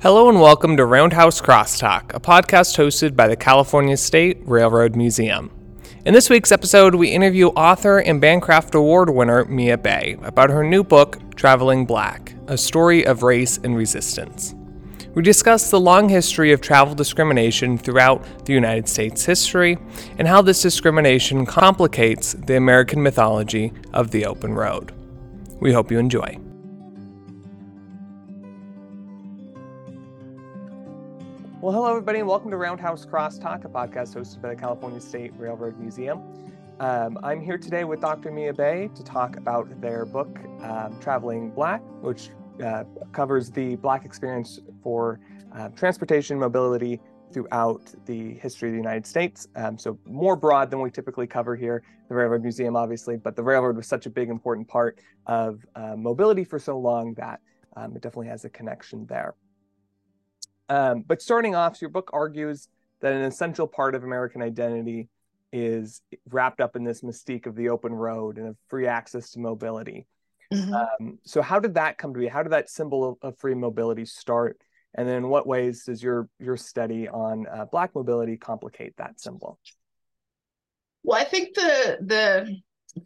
Hello and welcome to Roundhouse Crosstalk, a podcast hosted by the California State Railroad Museum. In this week's episode, we interview author and Bancroft Award winner Mia Bay about her new book, Traveling Black A Story of Race and Resistance. We discuss the long history of travel discrimination throughout the United States history and how this discrimination complicates the American mythology of the open road. We hope you enjoy. Well, hello, everybody, and welcome to Roundhouse Crosstalk, a podcast hosted by the California State Railroad Museum. Um, I'm here today with Dr. Mia Bay to talk about their book, um, Traveling Black, which uh, covers the Black experience for uh, transportation mobility throughout the history of the United States. Um, so, more broad than we typically cover here, the Railroad Museum, obviously, but the railroad was such a big, important part of uh, mobility for so long that um, it definitely has a connection there. Um, but starting off, your book argues that an essential part of American identity is wrapped up in this mystique of the open road and of free access to mobility. Mm-hmm. Um, so, how did that come to be? How did that symbol of, of, free mobility start? And then, in what ways does your your study on uh, Black mobility complicate that symbol? Well, I think the the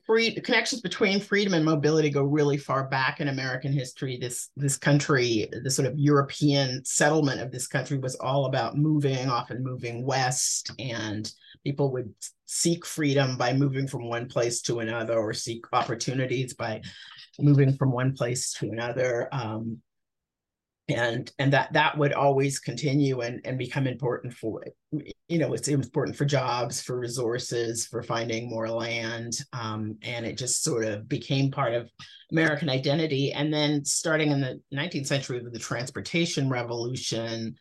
free connections between freedom and mobility go really far back in American history. This this country, the sort of European settlement of this country was all about moving, often moving west, and people would seek freedom by moving from one place to another, or seek opportunities by moving from one place to another. Um, and and that that would always continue and and become important for you know it's important for jobs for resources for finding more land um, and it just sort of became part of american identity. And then starting in the 19th century with the transportation revolution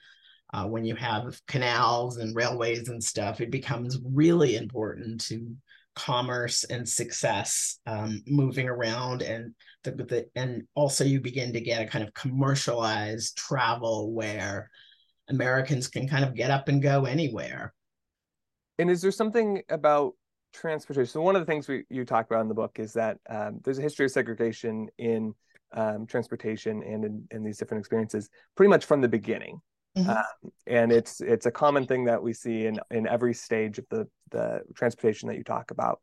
uh, when you have canals and railways and stuff it becomes really important to commerce and success um, moving around and the, the, and also you begin to get a kind of commercialized travel where Americans can kind of get up and go anywhere. And is there something about transportation? So one of the things we you talk about in the book is that um, there's a history of segregation in um, transportation and in, in, these different experiences pretty much from the beginning. Mm-hmm. Um, and it's it's a common thing that we see in in every stage of the the transportation that you talk about.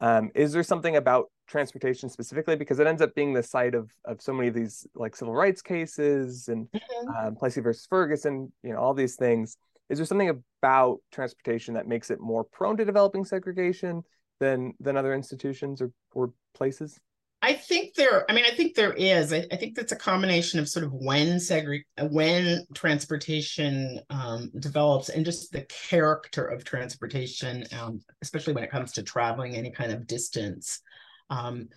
Um, is there something about transportation specifically because it ends up being the site of of so many of these like civil rights cases and mm-hmm. um, Plessy versus Ferguson, you know, all these things. Is there something about transportation that makes it more prone to developing segregation than than other institutions or or places? I think there. I mean, I think there is. I, I think that's a combination of sort of when segre- when transportation um, develops and just the character of transportation, um, especially when it comes to traveling any kind of distance. Um,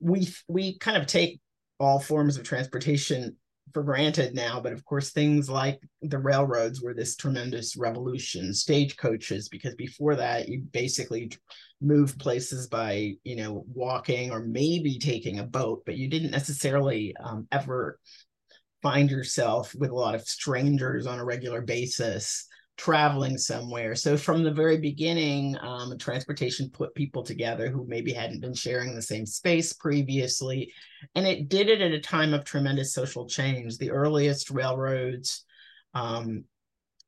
we we kind of take all forms of transportation for granted now, but of course, things like the railroads were this tremendous revolution, stagecoaches, because before that, you basically move places by, you know, walking or maybe taking a boat, but you didn't necessarily um, ever find yourself with a lot of strangers on a regular basis traveling somewhere. So from the very beginning, um, transportation put people together who maybe hadn't been sharing the same space previously, and it did it at a time of tremendous social change. The earliest railroads um,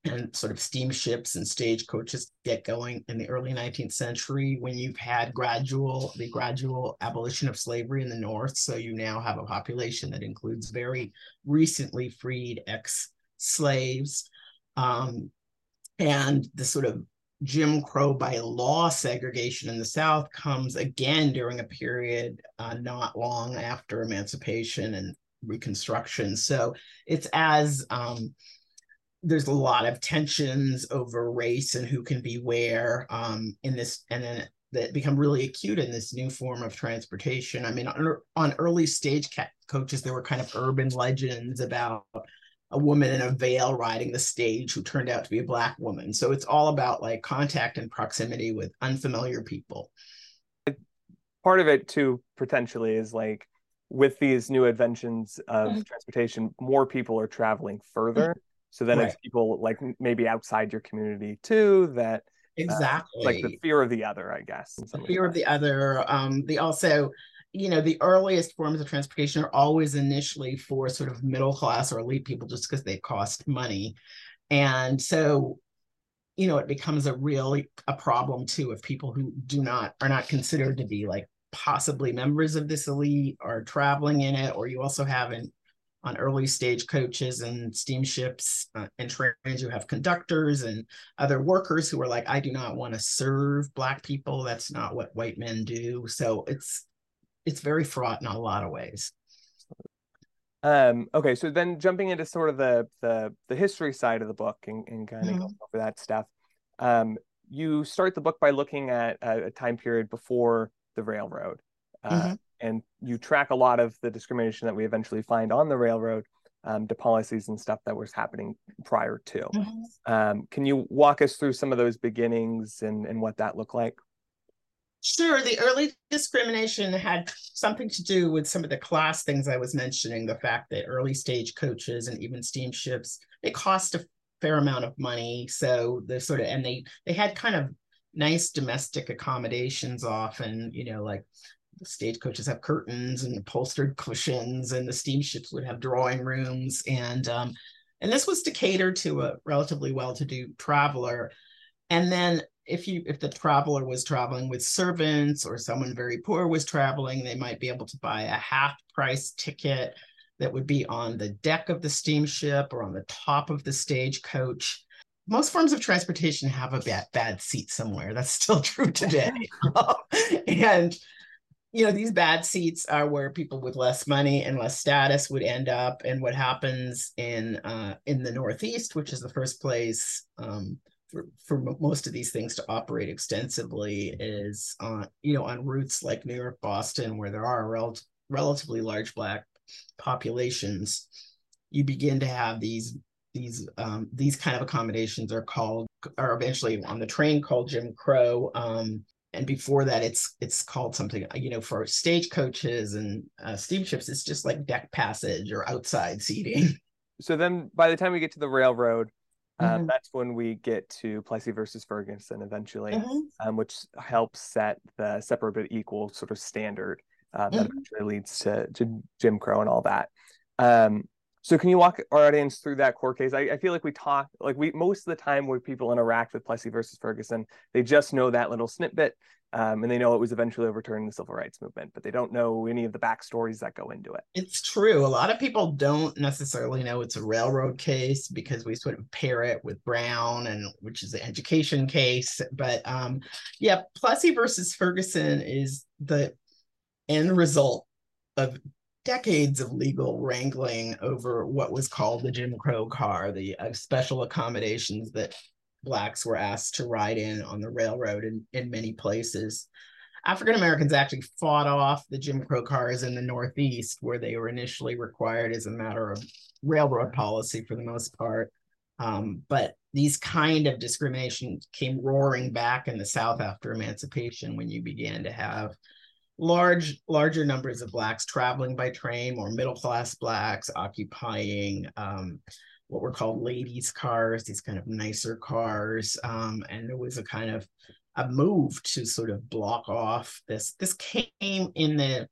and sort of steamships and stagecoaches get going in the early 19th century when you've had gradual the gradual abolition of slavery in the north so you now have a population that includes very recently freed ex-slaves um, and the sort of Jim Crow by law segregation in the South comes again during a period uh, not long after emancipation and Reconstruction. So it's as um, there's a lot of tensions over race and who can be where um, in this, and then that become really acute in this new form of transportation. I mean, on, on early stage coaches, there were kind of urban legends about a woman in a veil riding the stage who turned out to be a black woman. So it's all about like contact and proximity with unfamiliar people. Part of it too potentially is like with these new inventions of mm-hmm. transportation, more people are traveling further. Mm-hmm. So then right. it's people like maybe outside your community too that exactly uh, like the fear of the other, I guess. The fear of the other. Um, the also you know the earliest forms of transportation are always initially for sort of middle class or elite people just because they cost money. And so you know it becomes a really a problem too if people who do not are not considered to be like possibly members of this elite are traveling in it or you also have an on early stage coaches and steamships uh, and trains you have conductors and other workers who are like i do not want to serve black people. That's not what white men do. So it's it's very fraught in a lot of ways um okay so then jumping into sort of the the the history side of the book and, and kind of mm-hmm. going over that stuff um you start the book by looking at a, a time period before the railroad uh, mm-hmm and you track a lot of the discrimination that we eventually find on the railroad um, to policies and stuff that was happening prior to. Mm-hmm. Um, can you walk us through some of those beginnings and, and what that looked like? Sure. The early discrimination had something to do with some of the class things I was mentioning, the fact that early stage coaches and even steamships, they cost a fair amount of money. So the sort of, and they, they had kind of nice domestic accommodations often, you know, like the stagecoaches have curtains and upholstered cushions, and the steamships would have drawing rooms. And um, and this was to cater to a relatively well-to-do traveler. And then if you if the traveler was traveling with servants or someone very poor was traveling, they might be able to buy a half price ticket that would be on the deck of the steamship or on the top of the stagecoach most forms of transportation have a bad, bad seat somewhere. That's still true today. and you know these bad seats are where people with less money and less status would end up and what happens in uh, in the northeast which is the first place um, for, for most of these things to operate extensively is on you know on routes like new york boston where there are rel- relatively large black populations you begin to have these these um, these kind of accommodations are called are eventually on the train called jim crow um, and before that it's it's called something you know for stagecoaches and uh, steamships it's just like deck passage or outside seating. So then by the time we get to the railroad um, mm-hmm. that's when we get to Plessy versus Ferguson eventually, mm-hmm. um, which helps set the separate but equal sort of standard uh, that mm-hmm. eventually leads to, to Jim Crow and all that. Um, so can you walk our audience through that court case? I, I, feel like we talk like we most of the time when people interact with Plessy versus Ferguson, they just know that little snippet um, and they know it was eventually overturned in the civil rights movement, but they don't know any of the backstories that go into it. It's true. A lot of people don't necessarily know it's a railroad case because we sort of pair it with Brown and which is an education case. But um, yeah, Plessy versus Ferguson is the end result of decades of legal wrangling over what was called the Jim Crow car, the uh, special accommodations that blacks were asked to ride in on the railroad in, in many places. African Americans actually fought off the Jim Crow cars in the Northeast, where they were initially required as a matter of railroad policy for the most part. Um, but these kind of discrimination came roaring back in the South after emancipation when you began to have large larger numbers of blacks traveling by train or middle class blacks occupying um, what were called ladies cars these kind of nicer cars um, and there was a kind of a move to sort of block off this this came in the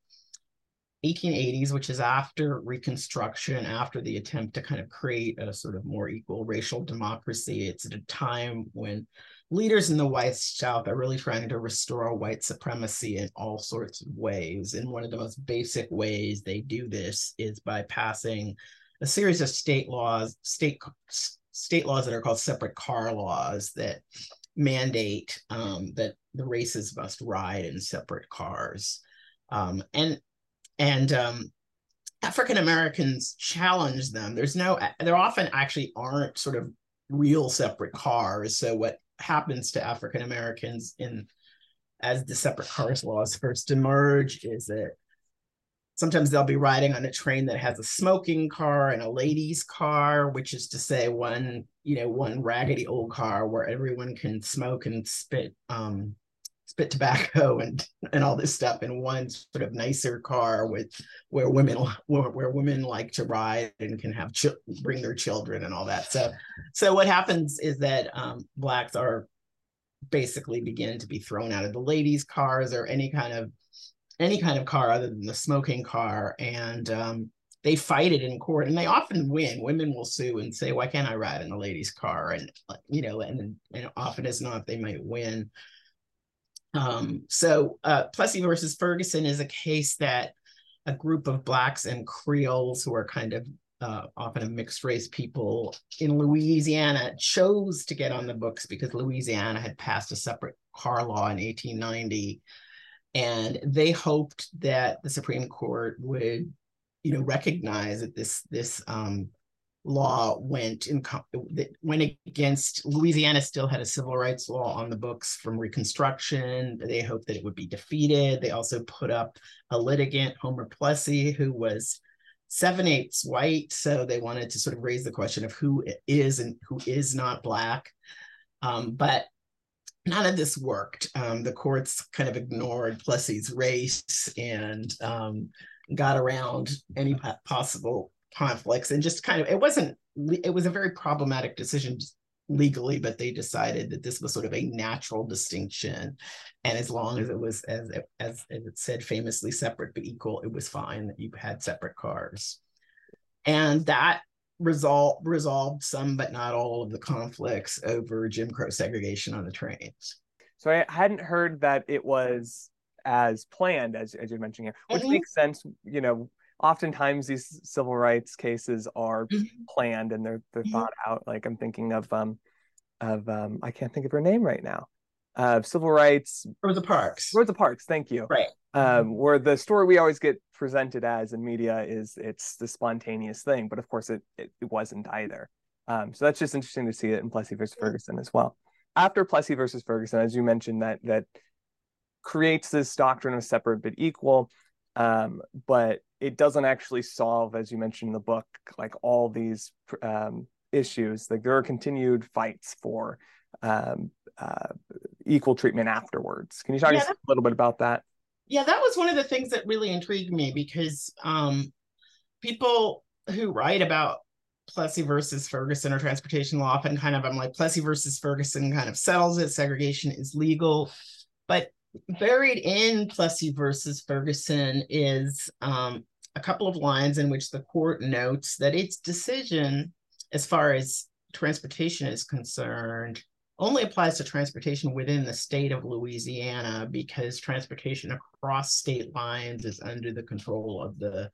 1880s which is after reconstruction after the attempt to kind of create a sort of more equal racial democracy. It's at a time when leaders in the white South are really trying to restore white supremacy in all sorts of ways. And one of the most basic ways they do this is by passing a series of state laws, state state laws that are called separate car laws that mandate um, that the races must ride in separate cars. Um, and and um, African Americans challenge them. There's no, there often actually aren't sort of real separate cars. So what happens to African Americans in as the separate cars laws first emerge is that sometimes they'll be riding on a train that has a smoking car and a ladies car which is to say one you know one raggedy old car where everyone can smoke and spit um spit tobacco and and all this stuff in one sort of nicer car with where women where, where women like to ride and can have ch- bring their children and all that so so what happens is that um, blacks are basically begin to be thrown out of the ladies cars or any kind of any kind of car other than the smoking car, and um, they fight it in court, and they often win. Women will sue and say, "Why can't I ride in a lady's car?" And you know, and, and often as not, they might win. Um, so uh, Plessy versus Ferguson is a case that a group of blacks and Creoles who are kind of uh, often a mixed race people in Louisiana chose to get on the books because Louisiana had passed a separate car law in 1890. And they hoped that the Supreme Court would, you know, recognize that this this um, law went in went against Louisiana still had a civil rights law on the books from Reconstruction. They hoped that it would be defeated. They also put up a litigant, Homer Plessy, who was seven eighths white. So they wanted to sort of raise the question of who is and who is not black. Um, but none of this worked. Um, the courts kind of ignored Plessy's race and um, got around any possible conflicts and just kind of it wasn't it was a very problematic decision legally but they decided that this was sort of a natural distinction. And as long as it was as as, as it said famously separate but equal it was fine that you had separate cars. And that result resolved some but not all of the conflicts over jim crow segregation on the trains. So i hadn't heard that it was as planned as, as you're mentioning here which mm-hmm. makes sense you know oftentimes these civil rights cases are mm-hmm. planned and they're they're mm-hmm. thought out. Like I'm thinking of um of um I can't think of her name right now. Uh, civil rights Rosa Parks. Rosa Parks, thank you. Right. Um, where the story we always get presented as in media is it's the spontaneous thing, but of course it it, it wasn't either. Um, so that's just interesting to see it in Plessy versus Ferguson as well. After Plessy versus Ferguson, as you mentioned, that that creates this doctrine of separate but equal, um, but it doesn't actually solve, as you mentioned in the book, like all these um, issues. Like there are continued fights for um, uh, equal treatment afterwards. Can you talk yeah, us a little bit about that? Yeah, that was one of the things that really intrigued me because um, people who write about Plessy versus Ferguson or transportation law often kind of I'm like Plessy versus Ferguson kind of settles it. Segregation is legal, but buried in Plessy versus Ferguson is um, a couple of lines in which the court notes that its decision, as far as transportation is concerned, only applies to transportation within the state of Louisiana because transportation across state lines is under the control of the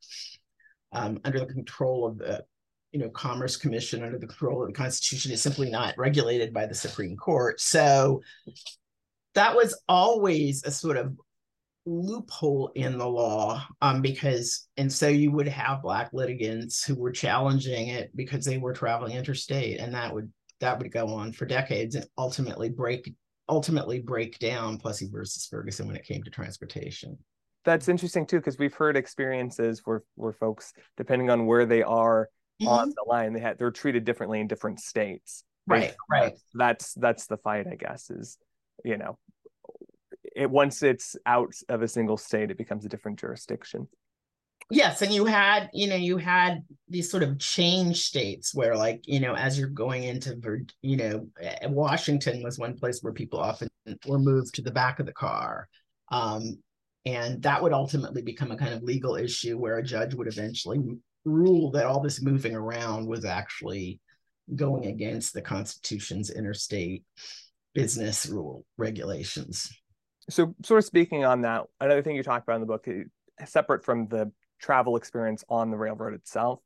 um, under the control of the you know Commerce Commission under the control of the Constitution is simply not regulated by the Supreme Court. So that was always a sort of loophole in the law um, because and so you would have black litigants who were challenging it because they were traveling interstate and that would that would go on for decades and ultimately break ultimately break down Plessy versus Ferguson when it came to transportation. That's interesting too because we've heard experiences where where folks depending on where they are mm-hmm. on the line they had they're treated differently in different states. Right, right. That's that's the fight I guess is you know it once it's out of a single state, it becomes a different jurisdiction. Yes, and you had, you know, you had these sort of change states where, like, you know, as you're going into, you know, eh, Washington was one place where people often were moved to the back of the car, um, and that would ultimately become a kind of legal issue where a judge would eventually rule that all this moving around was actually going against the Constitution's interstate business rule regulations so sort of speaking on that another thing you talk about in the book separate from the travel experience on the railroad itself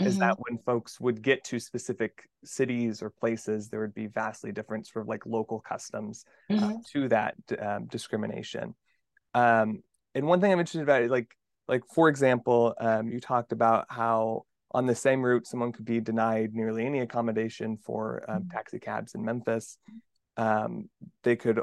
mm-hmm. is that when folks would get to specific cities or places there would be vastly different sort of like local customs uh, mm-hmm. uh, to that um, discrimination um, and one thing i'm interested about is like like for example um, you talked about how on the same route someone could be denied nearly any accommodation for um, mm-hmm. taxi cabs in memphis um, they could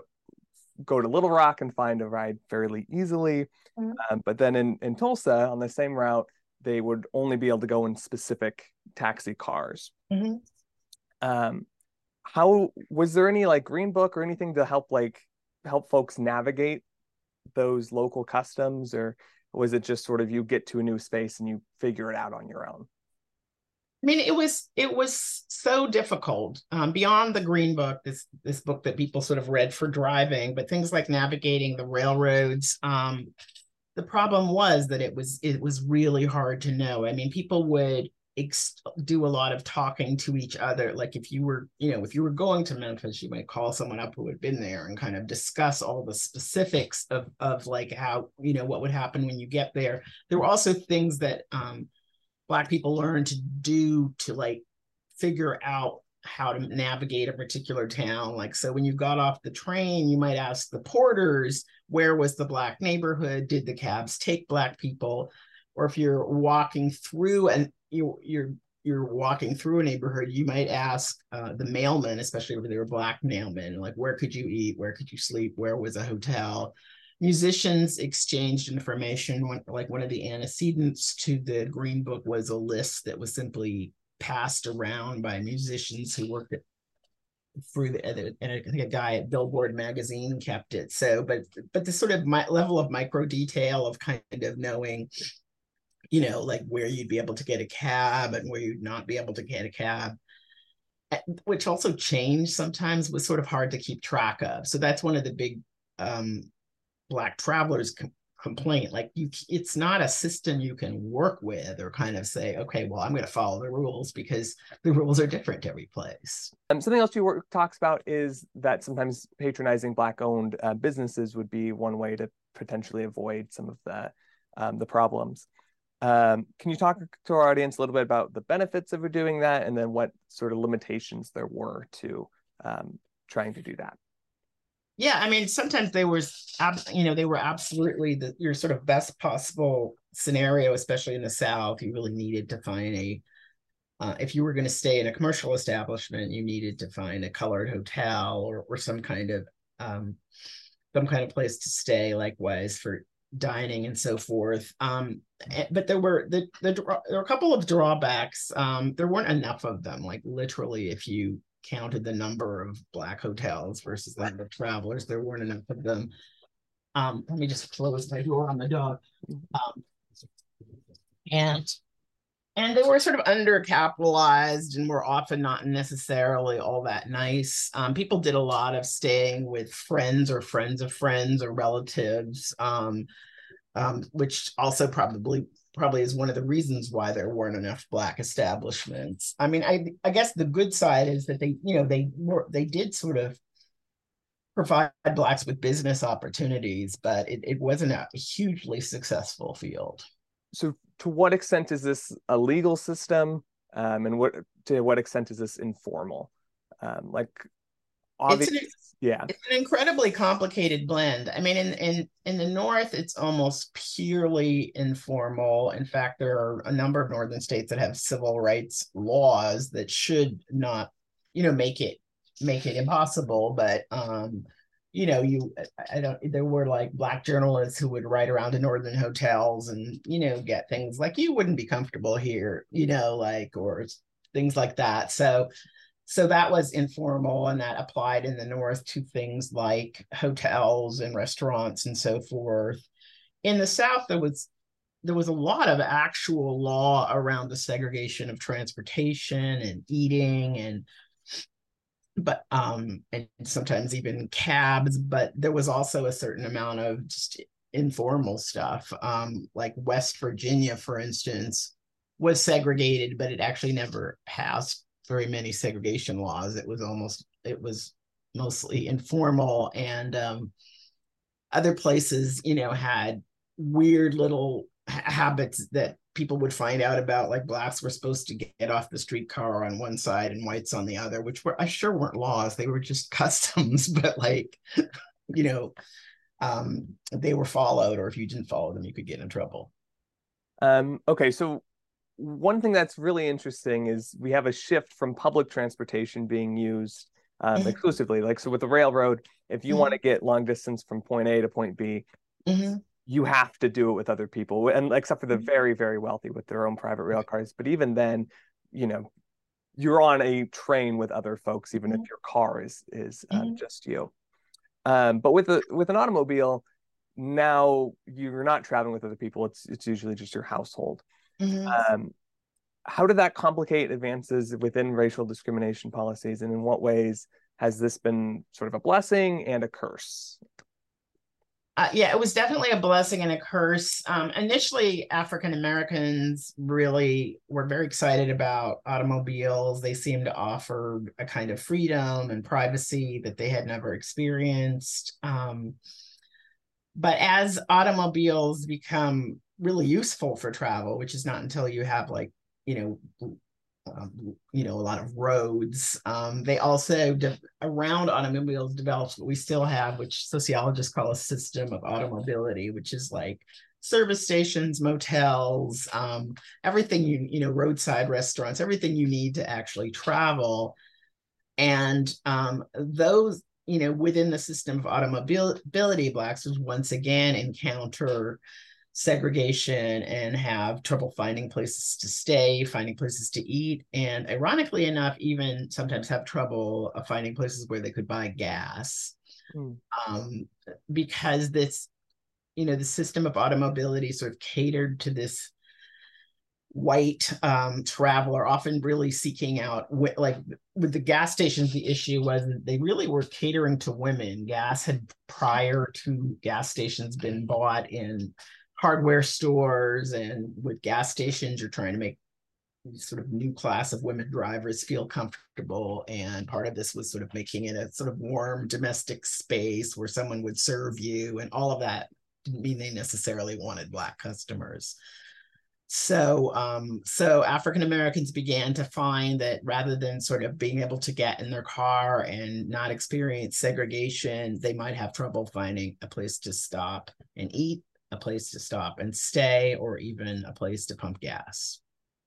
go to Little Rock and find a ride fairly easily. Mm-hmm. Um, but then in, in Tulsa, on the same route, they would only be able to go in specific taxi cars. Mm-hmm. Um, how was there any like green book or anything to help like help folks navigate those local customs, or was it just sort of you get to a new space and you figure it out on your own? I mean, it was it was so difficult um, beyond the Green Book, this this book that people sort of read for driving, but things like navigating the railroads. Um, the problem was that it was it was really hard to know. I mean, people would ex- do a lot of talking to each other. Like if you were, you know, if you were going to Memphis, you might call someone up who had been there and kind of discuss all the specifics of of like how you know what would happen when you get there. There were also things that um, Black people learned to do to like figure out how to navigate a particular town. Like, so when you got off the train, you might ask the porters, where was the Black neighborhood? Did the cabs take Black people? Or if you're walking through and you, you're you're walking through a neighborhood, you might ask uh, the mailman, especially if they were black mailmen, like where could you eat, where could you sleep, where was a hotel. Musicians exchanged information. When, like one of the antecedents to the Green Book was a list that was simply passed around by musicians who worked at through the and I think a guy at Billboard magazine kept it. So, but but the sort of my level of micro detail of kind of knowing, you know, like where you'd be able to get a cab and where you'd not be able to get a cab, which also changed sometimes was sort of hard to keep track of. So that's one of the big um, black travelers complaint like you it's not a system you can work with or kind of say okay well i'm going to follow the rules because the rules are different every place. Um, something else you work talks about is that sometimes patronizing black owned uh, businesses would be one way to potentially avoid some of the um, the problems. Um, can you talk to our audience a little bit about the benefits of doing that and then what sort of limitations there were to um, trying to do that yeah i mean sometimes they were you know they were absolutely the your sort of best possible scenario especially in the south. You really needed to find a uh, if you were going to stay in a commercial establishment you needed to find a colored hotel or, or some kind of um, some kind of place to stay likewise for dining and so forth. Um, eh, but there were the, the there were a couple of drawbacks. Um, there weren't enough of them like literally if you counted the number of black hotels versus the number of travelers. There weren't enough of them. Um, let me just close my door on the dog. Um, and and they were sort of undercapitalized and were often not necessarily all that nice. Um, people did a lot of staying with friends or friends of friends or relatives, um, um, which also probably probably is one of the reasons why there weren't enough black establishments. I mean, I I guess the good side is that they, you know, they were they did sort of provide blacks with business opportunities, but it, it wasn't a hugely successful field. So to what extent is this a legal system? Um, and what to what extent is this informal? Um, like obviously yeah. it's an incredibly complicated blend. I mean in in in the north it's almost purely informal. In fact there are a number of northern states that have civil rights laws that should not you know make it make it impossible but um you know you i don't there were like black journalists who would write around to northern hotels and you know get things like you wouldn't be comfortable here you know like or things like that. So so that was informal and that applied in the north to things like hotels and restaurants and so forth. In the south there was there was a lot of actual law around the segregation of transportation and eating and but um and sometimes even cabs but there was also a certain amount of just informal stuff. Um like west virginia for instance was segregated but it actually never passed very many segregation laws. It was almost it was mostly informal, and um, other places, you know, had weird little habits that people would find out about like blacks were supposed to get off the streetcar on one side and whites on the other which were i sure weren't laws they were just customs but like you know um they were followed or if you didn't follow them you could get in trouble um okay so one thing that's really interesting is we have a shift from public transportation being used um, mm-hmm. exclusively. Like so, with the railroad, if you mm-hmm. want to get long distance from point A to point B, mm-hmm. you have to do it with other people, and except for the mm-hmm. very very wealthy with their own private rail cars. But even then, you know, you're on a train with other folks, even if mm-hmm. your car is is uh, just you. Um, but with a with an automobile, now you're not traveling with other people. It's it's usually just your household. Mm-hmm. Um, how did that complicate advances within racial discrimination policies, and in what ways has this been sort of a blessing and a curse? Uh, yeah, it was definitely a blessing and a curse. Um, initially, African Americans really were very excited about automobiles. They seemed to offer a kind of freedom and privacy that they had never experienced. Um, but as automobiles become really useful for travel, which is not until you have like, you know, um, you know, a lot of roads. Um, they also de- around automobiles developed what we still have, which sociologists call a system of automobility, which is like service stations, motels, um, everything you you know, roadside restaurants, everything you need to actually travel. And um, those, you know, within the system of automobility, blacks was once again encounter segregation and have trouble finding places to stay, finding places to eat, and ironically enough, even sometimes have trouble finding places where they could buy gas. Mm. Um, because this, you know, the system of automobility sort of catered to this white um, traveler, often really seeking out, like with the gas stations, the issue was that they really were catering to women. Gas had prior to gas stations been bought in hardware stores and with gas stations, you're trying to make sort of new class of women drivers feel comfortable. And part of this was sort of making it a sort of warm domestic space where someone would serve you and all of that didn't mean they necessarily wanted black customers. So, um, so African Americans began to find that rather than sort of being able to get in their car and not experience segregation, they might have trouble finding a place to stop and eat a place to stop and stay or even a place to pump gas.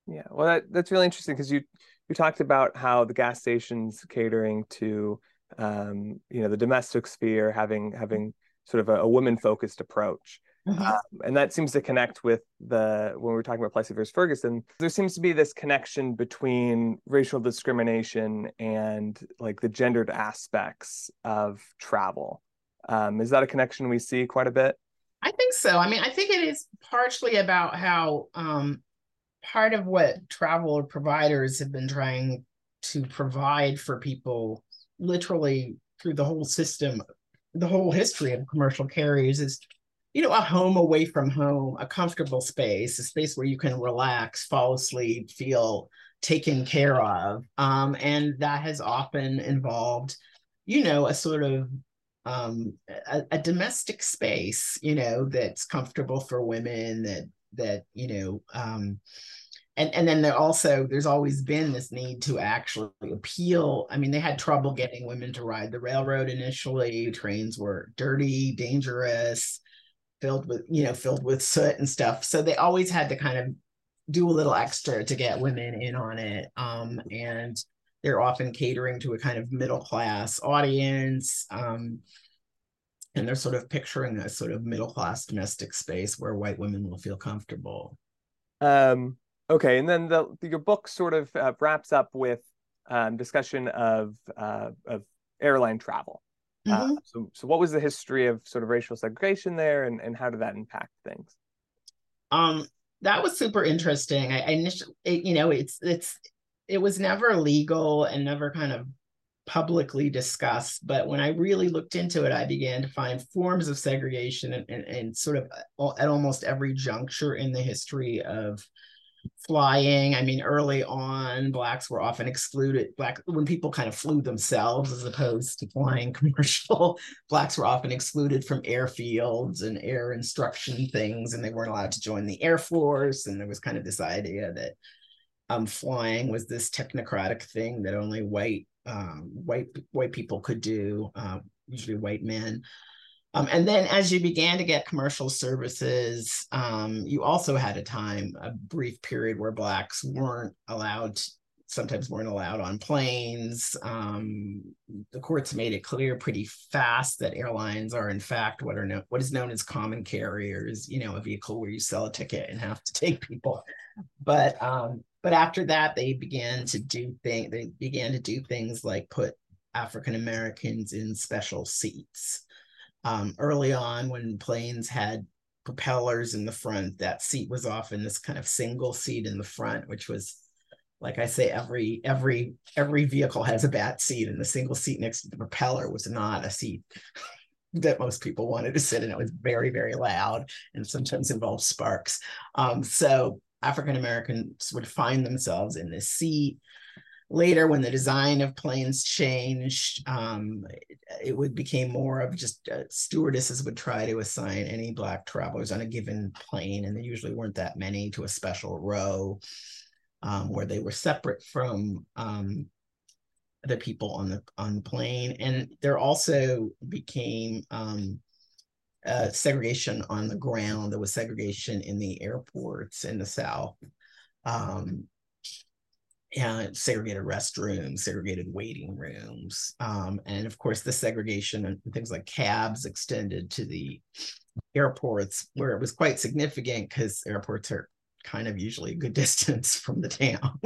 Yeah, well, that, that's really interesting because you you talked about how the gas stations catering to um, you know the domestic sphere having having sort of a, a woman focused approach. Mm-hmm. Um, and that seems to connect with the when we are talking about Plessy versus Ferguson. There seems to be this connection between racial discrimination and like the gendered aspects of travel. Um, is that a connection we see quite a bit? I think so. I mean, I think it is partially about how um, part of what travel providers have been trying to provide for people literally through the whole system, the whole history of commercial carriers is, you know, a home away from home, a comfortable space, a space where you can relax, fall asleep, feel taken care of. Um, and that has often involved, you know, a sort of um, a, a, domestic space, you know, that's comfortable for women that that you know, um, and and then there also there's always been this need to actually appeal. I mean, they had trouble getting women to ride the railroad initially. Trains were dirty, dangerous, filled with you know filled with soot and stuff. So they always had to kind of do a little extra to get women in on it. Um, and they're often catering to a kind of middle class audience. Um, and they're sort of picturing a sort of middle class domestic space where white women will feel comfortable. Um, okay, and then the, your book sort of uh, wraps up with um, discussion of uh, of airline travel. Uh, mm-hmm. Uh, so, so what was the history of sort of racial segregation there, and, and how did that impact things? Um, that was super interesting. I, I initially, it, you know, it's it's it was never legal and never kind of publicly discussed. But when I really looked into it, I began to find forms of segregation and, and, and sort of uh, at almost every juncture in the history of flying. I mean, early on, blacks were often excluded. Black when people kind of flew themselves as opposed to flying commercial, blacks were often excluded from airfields and air instruction things, and they weren't allowed to join the Air Force. And there was kind of this idea that um, flying was this technocratic thing that only white um, white white people could do, uh, usually white men. Um, and then as you began to get commercial services, um, you also had a time, a brief period where blacks weren't allowed, sometimes weren't allowed on planes. Um, the courts made it clear pretty fast that airlines are in fact what are no, what is known as common carriers, you know, a vehicle where you sell a ticket and have to take people. But um, but after that, they began to do things. They began to do things like put African Americans in special seats. Um, early on, when planes had propellers in the front, that seat was often this kind of single seat in the front, which was like I say, every every every vehicle has a bat seat, and the single seat next to the propeller was not a seat that most people wanted to sit in. It was very, very loud and sometimes involved sparks. Um, so African Americans would find themselves in this seat. Later, when the design of planes changed, um, it, would became more of just uh, stewardesses would try to assign any black travelers on a given plane, and there usually weren't that many to a special row um, where they were separate from um, the people on the on the plane. And there also became um, uh, segregation on the ground. There was segregation in the airports in the South. Um, and segregated restrooms, segregated waiting rooms. Um, and of course, the segregation and things like cabs extended to the airports, where it was quite significant because airports are kind of usually a good distance from the town.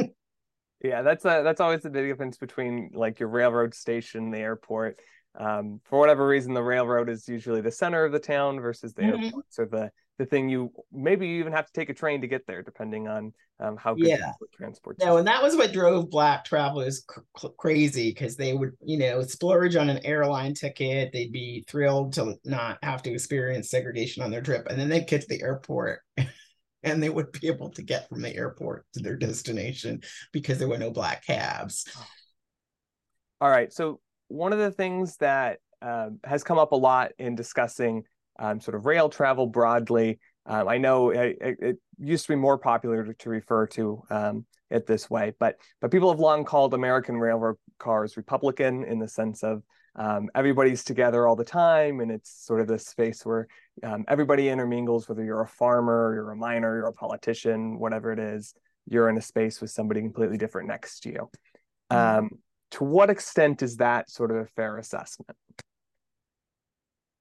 yeah, that's a, that's always the big difference between like your railroad station, the airport, um, for whatever reason, the railroad is usually the center of the town versus the mm-hmm. airports or the the thing you maybe you even have to take a train to get there, depending on um, how good yeah. transport. No, and that was what drove black travelers cr- crazy because they would, you know, splurge on an airline ticket. They'd be thrilled to not have to experience segregation on their trip, and then they'd get to the airport. and they would be able to get from the airport to their destination because there were no black cabs. All right. So one of the things that uh, has come up a lot in discussing um, sort of rail travel broadly. Um, I know it, it, used to be more popular to, to refer to um, it this way, but but people have long called American railroad cars Republican in the sense of um, everybody's together all the time, and it's sort of this space where um, everybody intermingles. Whether you're a farmer, you're a miner, you're a politician, whatever it is, you're in a space with somebody completely different next to you. Mm-hmm. To what extent is that sort of a fair assessment?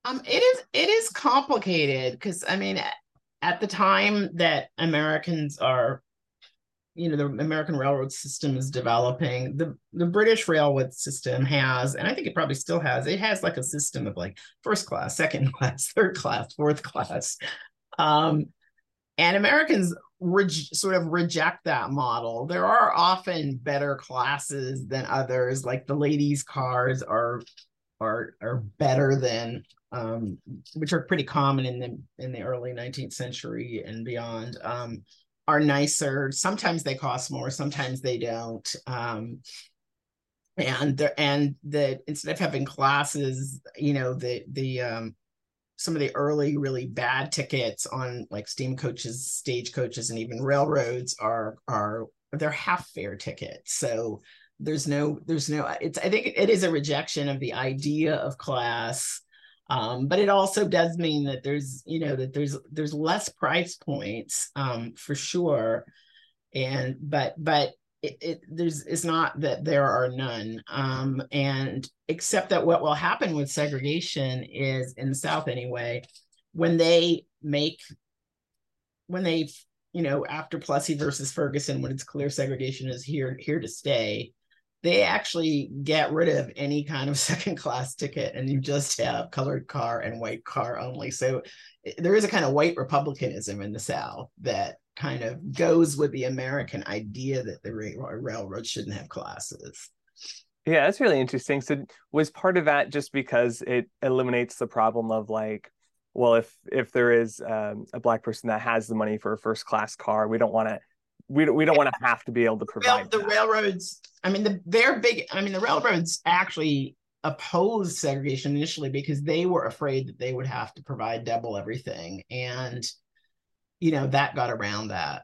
Um, it is it is complicated because I mean, at the time that Americans are, you know, the American railroad system is developing, the the British railroad system has, and I think it probably still has, it has like a system of like first class, second class, third class, fourth class. Um, and Americans re- sort of reject that model. There are often better classes than others, like the ladies' cars are are are better than um, which are pretty common in the in the early 19th century and beyond. Um, are nicer. Sometimes they cost more. Sometimes they don't. Um, and the and the instead of having classes, you know, the the um, some of the early really bad tickets on like steam coaches, stage coaches, and even railroads are are they're half fare tickets. So there's no there's no it's I think it is a rejection of the idea of class. Um, but it also does mean that there's you know that there's there's less price points um, for sure and but but it, it, there's it's not that there are none um, and except that what will happen with segregation is in the south anyway when they make when they you know after plessy versus ferguson when it's clear segregation is here here to stay they actually get rid of any kind of second class ticket and you just have colored car and white car only so there is a kind of white republicanism in the south that kind of goes with the American idea that the railroad shouldn't have classes. Yeah, that's really interesting. So was part of that just because it eliminates the problem of like, well, if if there is um, a black person that has the money for a first class car, we don't want to we don't we don't want to have to be able to provide the, the railroads. I mean, the they're big. I mean, the railroads actually opposed segregation initially because they were afraid that they would have to provide double everything and you know that got around that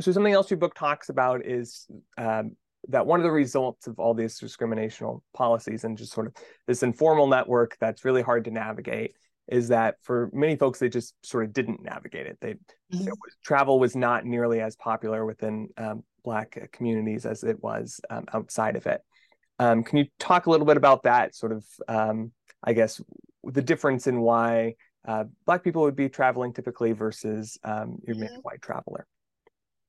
so something else your book talks about is um, that one of the results of all these discriminational policies and just sort of this informal network that's really hard to navigate is that for many folks they just sort of didn't navigate it they mm-hmm. travel was not nearly as popular within um, black communities as it was um, outside of it um, can you talk a little bit about that sort of um, i guess the difference in why uh, black people would be traveling typically versus um, your mm-hmm. white traveler.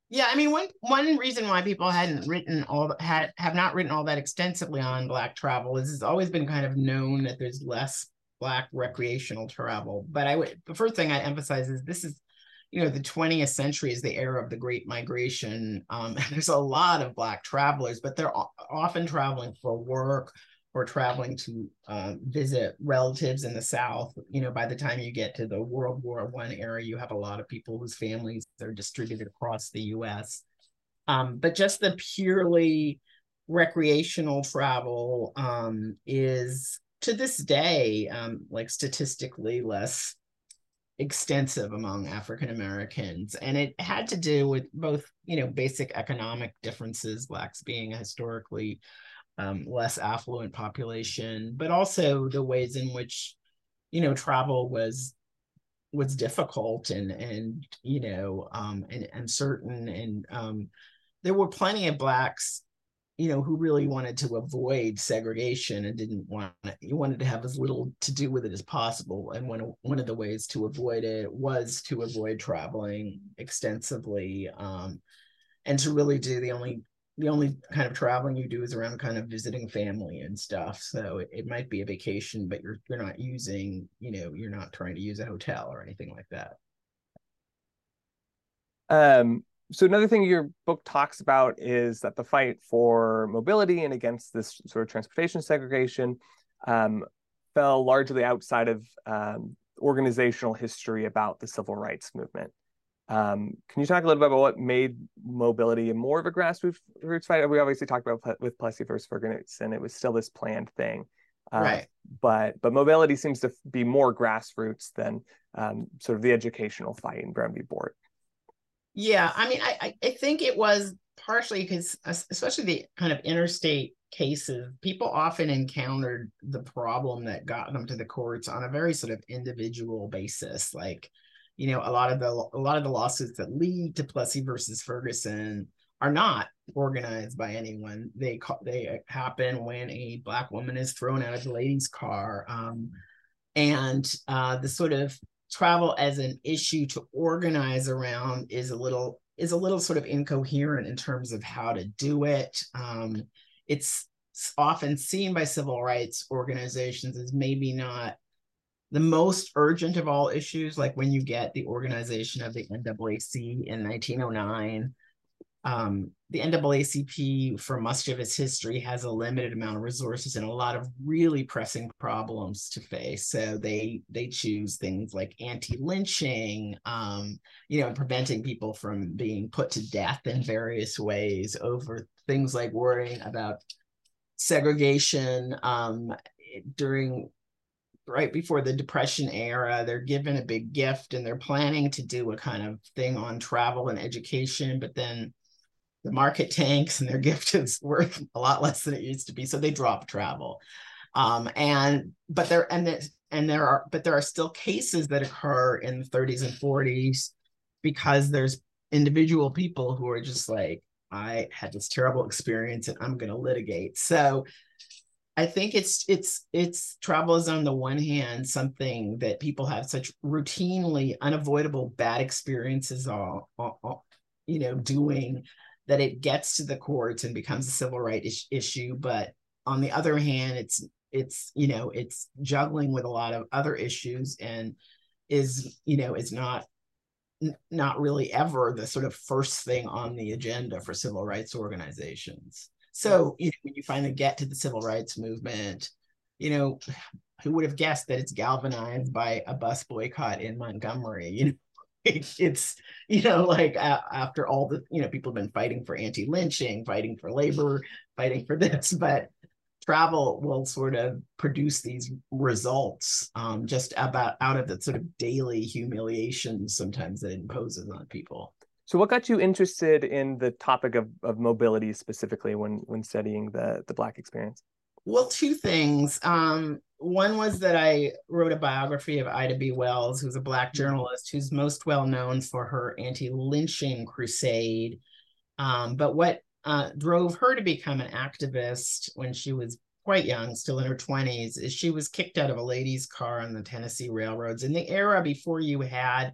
Yeah, I mean one one reason why people hadn't written all had have not written all that extensively on black travel is it's always been kind of known that there's less black recreational travel. But I would the first thing I emphasize is this is you know the 20th century is the era of the great migration um, and there's a lot of black travelers but they're often traveling for work or traveling to um, visit relatives in the South. You know, by the time you get to the World War One era, you have a lot of people whose families are distributed across the U.S. Um, but just the purely recreational travel um, is to this day um, like statistically less extensive among African Americans. And it had to do with both, you know, basic economic differences, Blacks being a historically um, less affluent population, but also the ways in which, you know, travel was was difficult and and you know um and uncertain and um there were plenty of blacks you know, who really wanted to avoid segregation and didn't want it. you wanted to have as little to do with it as possible. And one one of the ways to avoid it was to avoid traveling extensively, um, and to really do the only the only kind of traveling you do is around kind of visiting family and stuff. So it, it might be a vacation, but you're you're not using, you know, you're not trying to use a hotel or anything like that. Um, so another thing your book talks about is that the fight for mobility and against this sort of transportation segregation um, fell largely outside of um, organizational history about the civil rights movement. Um, can you talk a little bit about what made mobility more of a grassroots fight? We obviously talked about with Plessy versus Ferguson, and it was still this planned thing. Uh, right. But but mobility seems to be more grassroots than um, sort of the educational fight in Brown v. Board. Yeah, I mean, I I think it was partially because especially the kind of interstate cases, people often encountered the problem that got them to the courts on a very sort of individual basis. Like, you know, a lot of the a lot of the lawsuits that lead to Plessy versus Ferguson are not organized by anyone. They they happen when a black woman is thrown out of the lady's car, um, and uh, the sort of travel as an issue to organize around is a little is a little sort of incoherent in terms of how to do it. Um, it's often seen by civil rights organizations as maybe not the most urgent of all issues, like when you get the organization of the NAACP in 1909 um, the NAACP, for much of its history, has a limited amount of resources and a lot of really pressing problems to face. So they they choose things like anti-lynching, um, you know, preventing people from being put to death in various ways over things like worrying about segregation um, during right before the depression era they're given a big gift and they're planning to do a kind of thing on travel and education but then the market tanks and their gift is worth a lot less than it used to be. So they drop travel. Um, and but there and there, and there are but there are still cases that occur in the 30s and 40s because there's individual people who are just like, I had this terrible experience and I'm gonna litigate. So I think it's it's it's travel is on the one hand something that people have such routinely unavoidable bad experiences all, all, all you know doing that it gets to the courts and becomes a civil rights issue but on the other hand it's it's you know it's juggling with a lot of other issues and is you know is not not really ever the sort of first thing on the agenda for civil rights organizations. So you know, when you finally get to the civil rights movement you know who would have guessed that it's galvanized by a bus boycott in montgomery you know it's you know like after all the you know people have been fighting for anti-lynching fighting for labor fighting for this but travel will sort of produce these results um, just about out of the sort of daily humiliation sometimes that it imposes on people. So what got you interested in the topic of, of mobility specifically when when studying the the black experience well two things um, one was that I wrote a biography of Ida B. Wells, who's a Black mm-hmm. journalist who's most well known for her anti lynching crusade. Um, but what uh, drove her to become an activist when she was quite young, still in her 20s, is she was kicked out of a ladies' car on the Tennessee railroads in the era before you had.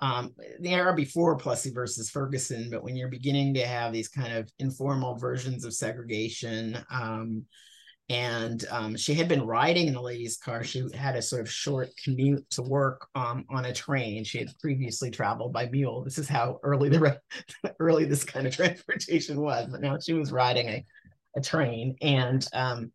Um, the era before Plessy versus Ferguson, but when you're beginning to have these kind of informal versions of segregation, um, and um, she had been riding in the ladies' car. She had a sort of short commute to work um, on a train. She had previously traveled by mule. This is how early the early this kind of transportation was. But now she was riding a, a train, and um,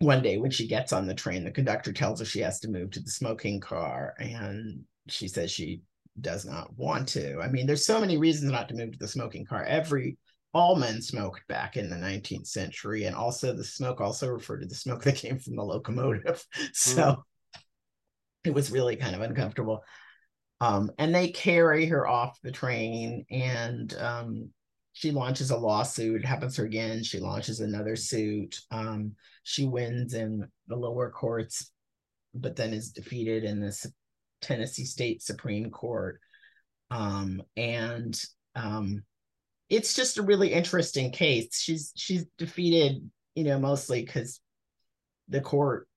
one day when she gets on the train, the conductor tells her she has to move to the smoking car, and she says she does not want to. I mean, there's so many reasons not to move to the smoking car. Every all men smoked back in the 19th century, and also the smoke also referred to the smoke that came from the locomotive. So mm. it was really kind of uncomfortable. Um, and they carry her off the train, and um, she launches a lawsuit. It happens to her again. She launches another suit. Um, she wins in the lower courts, but then is defeated in the Tennessee State Supreme Court. Um, and um, it's just a really interesting case. She's she's defeated, you know, mostly because the court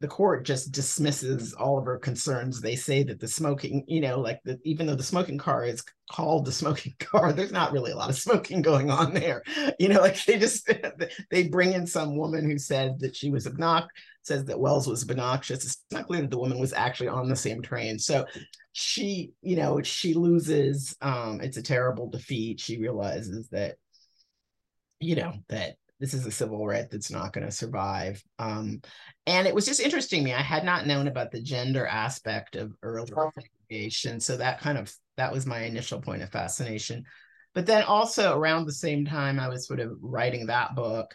the court just dismisses all of her concerns. They say that the smoking, you know, like the, even though the smoking car is called the smoking car, there's not really a lot of smoking going on there. You know, like they just they bring in some woman who said that she was obnoxious, says that Wells was obnoxious. It's not clear that the woman was actually on the same train. So she, you know, she loses. Um, it's a terrible defeat. She realizes that, you know, that this is a civil right that's not going to survive. Um, and it was just interesting me. I had not known about the gender aspect of early segregation, so that kind of that was my initial point of fascination. But then also around the same time I was sort of writing that book,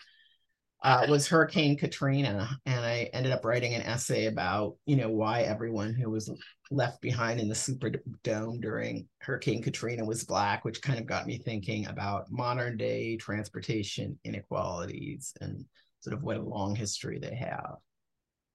uh, was Hurricane Katrina, and I ended up writing an essay about you know why everyone who was left behind in the Superdome during Hurricane Katrina was black, which kind of got me thinking about modern day transportation inequalities and sort of what a long history they have.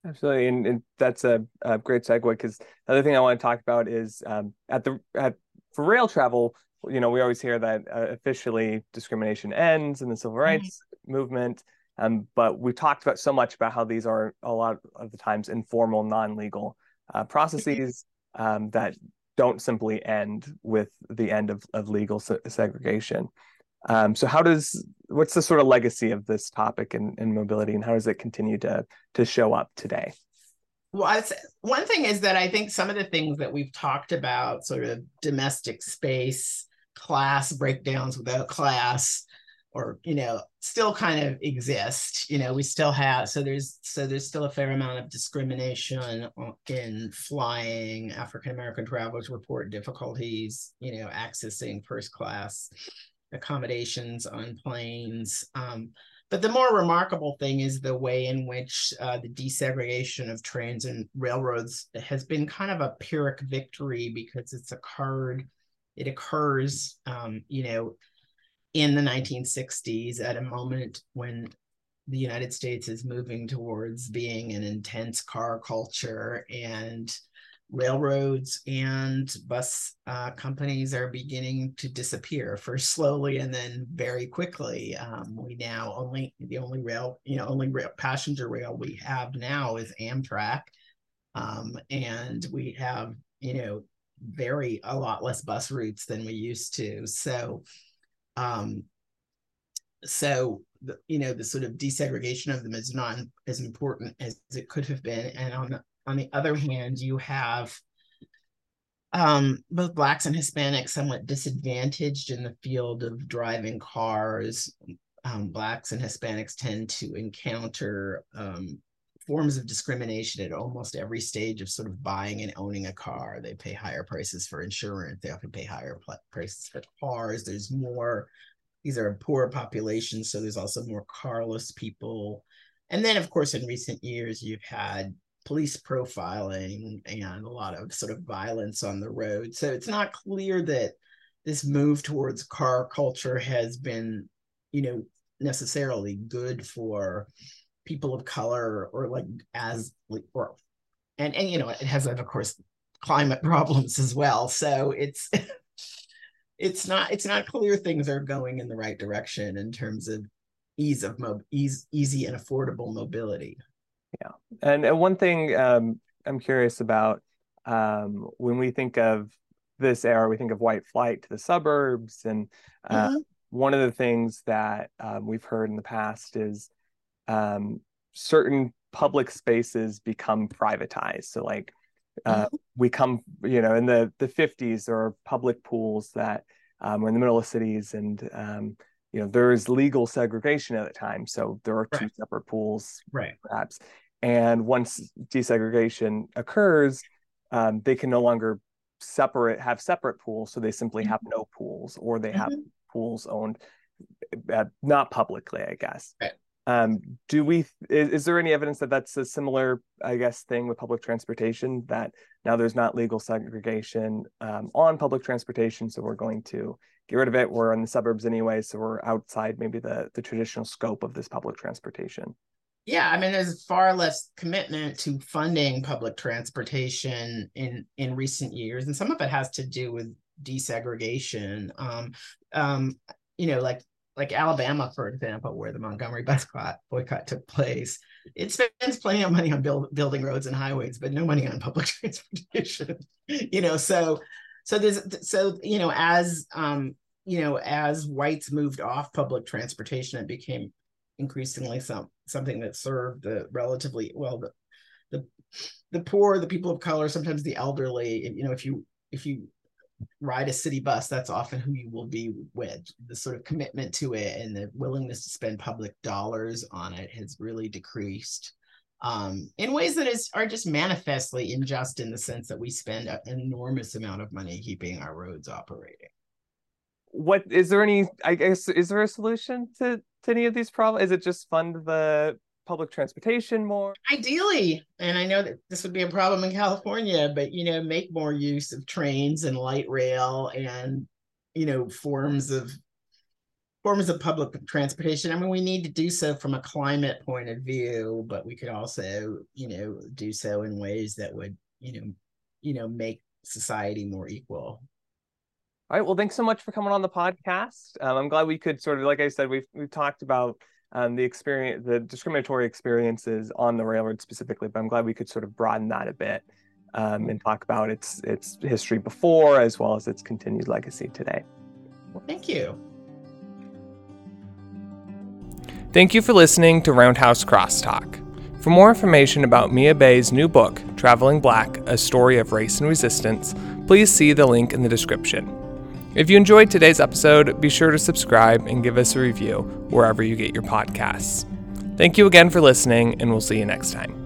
Absolutely, and, and that's a, a, great segue because the other thing I want to talk about is um, at the at for rail travel. You know, we always hear that uh, officially discrimination ends in the civil rights mm-hmm. movement. Um, but we talked about so much about how these are a lot of the times informal, non-legal uh, processes um, that don't simply end with the end of, of legal se- segregation. Um, so how does what's the sort of legacy of this topic in, in mobility and how does it continue to to show up today? Well, one thing is that I think some of the things that we've talked about, sort of domestic space, class breakdowns without class, or you know still kind of exist you know we still have so there's so there's still a fair amount of discrimination in flying african american travelers report difficulties you know accessing first class accommodations on planes um, but the more remarkable thing is the way in which uh, the desegregation of trains and railroads has been kind of a pyrrhic victory because it's occurred it occurs um, you know in the 1960s at a moment when the United States is moving towards being an intense car culture and railroads and bus uh, companies are beginning to disappear first slowly and then very quickly. Um, we now only the only rail you know only rail, passenger rail we have now is amtrak. Um, and we have you know very a lot less bus routes than we used to. So um, so the, you know the sort of desegregation of them is not as important as it could have been. And on the on the other hand, you have um, both blacks and Hispanics somewhat disadvantaged in the field of driving cars. Um, blacks and Hispanics tend to encounter um, forms of discrimination at almost every stage of sort of buying and owning a car. They pay higher prices for insurance. They often pay higher prices for cars. There's more, these are poor population, so there's also more carless people. And then, of course, in recent years, you've had police profiling and a lot of sort of violence on the road. So it's not clear that this move towards car culture has been, you know, necessarily good for people of color or like as or and and you know it has of course climate problems as well. So it's it's not it's not clear things are going in the right direction in terms of ease of mo ease easy and affordable mobility. Yeah. And, and one thing um, i'm curious about um, when we think of this era we think of white flight to the suburbs and uh, mm-hmm. one of the things that um, we've heard in the past is um, certain public spaces become privatized. So like uh, mm-hmm. we come, you know, in the the 50s, there are public pools that um, were in the middle of cities and um, you know there is legal segregation at the time so there are two Right. separate pools Right. perhaps and once desegregation occurs um, they can no longer separate have separate pools so they simply have Mm-hmm. no pools or they have Mhm. pools owned uh, not publicly i guess Right. Um, do we is, is there any evidence that that's a similar i guess thing with public transportation that now there's not legal segregation um, on public transportation so we're going to get rid of it we're in the suburbs anyway so we're outside maybe the the traditional scope of this public transportation Yeah, I mean, there's far less commitment to funding public transportation in in recent years, and some of it has to do with desegregation. Um, um, you know, like like Alabama, for example, where the Montgomery bus boycott, took place, it spends plenty of money on build, building roads and highways, but no money on public transportation. you know, so so there's so you know as um you know as whites moved off public transportation, it became increasingly some something that served the relatively well the the the poor, the people of color, sometimes the elderly. You know, if you if you ride a city bus, that's often who you will be with. The sort of commitment to it and the willingness to spend public dollars on it has really decreased um, in ways that is are just manifestly unjust in the sense that we spend an enormous amount of money keeping our roads operating. what is there any i guess is there a solution to to any of these problems is it just fund the public transportation more ideally and i know that this would be a problem in california but you know make more use of trains and light rail and you know forms of forms of public transportation i mean we need to do so from a climate point of view but we could also you know do so in ways that would you know you know make society more equal All right. Well, thanks so much for coming on the podcast. Um, I'm glad we could sort of, like I said, we've we've talked about um, the experience, the discriminatory experiences on the railroad specifically, but I'm glad we could sort of broaden that a bit um, and talk about its its history before as well as its continued legacy today. well thank you Thank you for listening to Roundhouse Crosstalk. For more information about Mia Bay's new book, Traveling Black: A Story of Race and Resistance, please see the link in the description. If you enjoyed today's episode, be sure to subscribe and give us a review wherever you get your podcasts. Thank you again for listening, and we'll see you next time.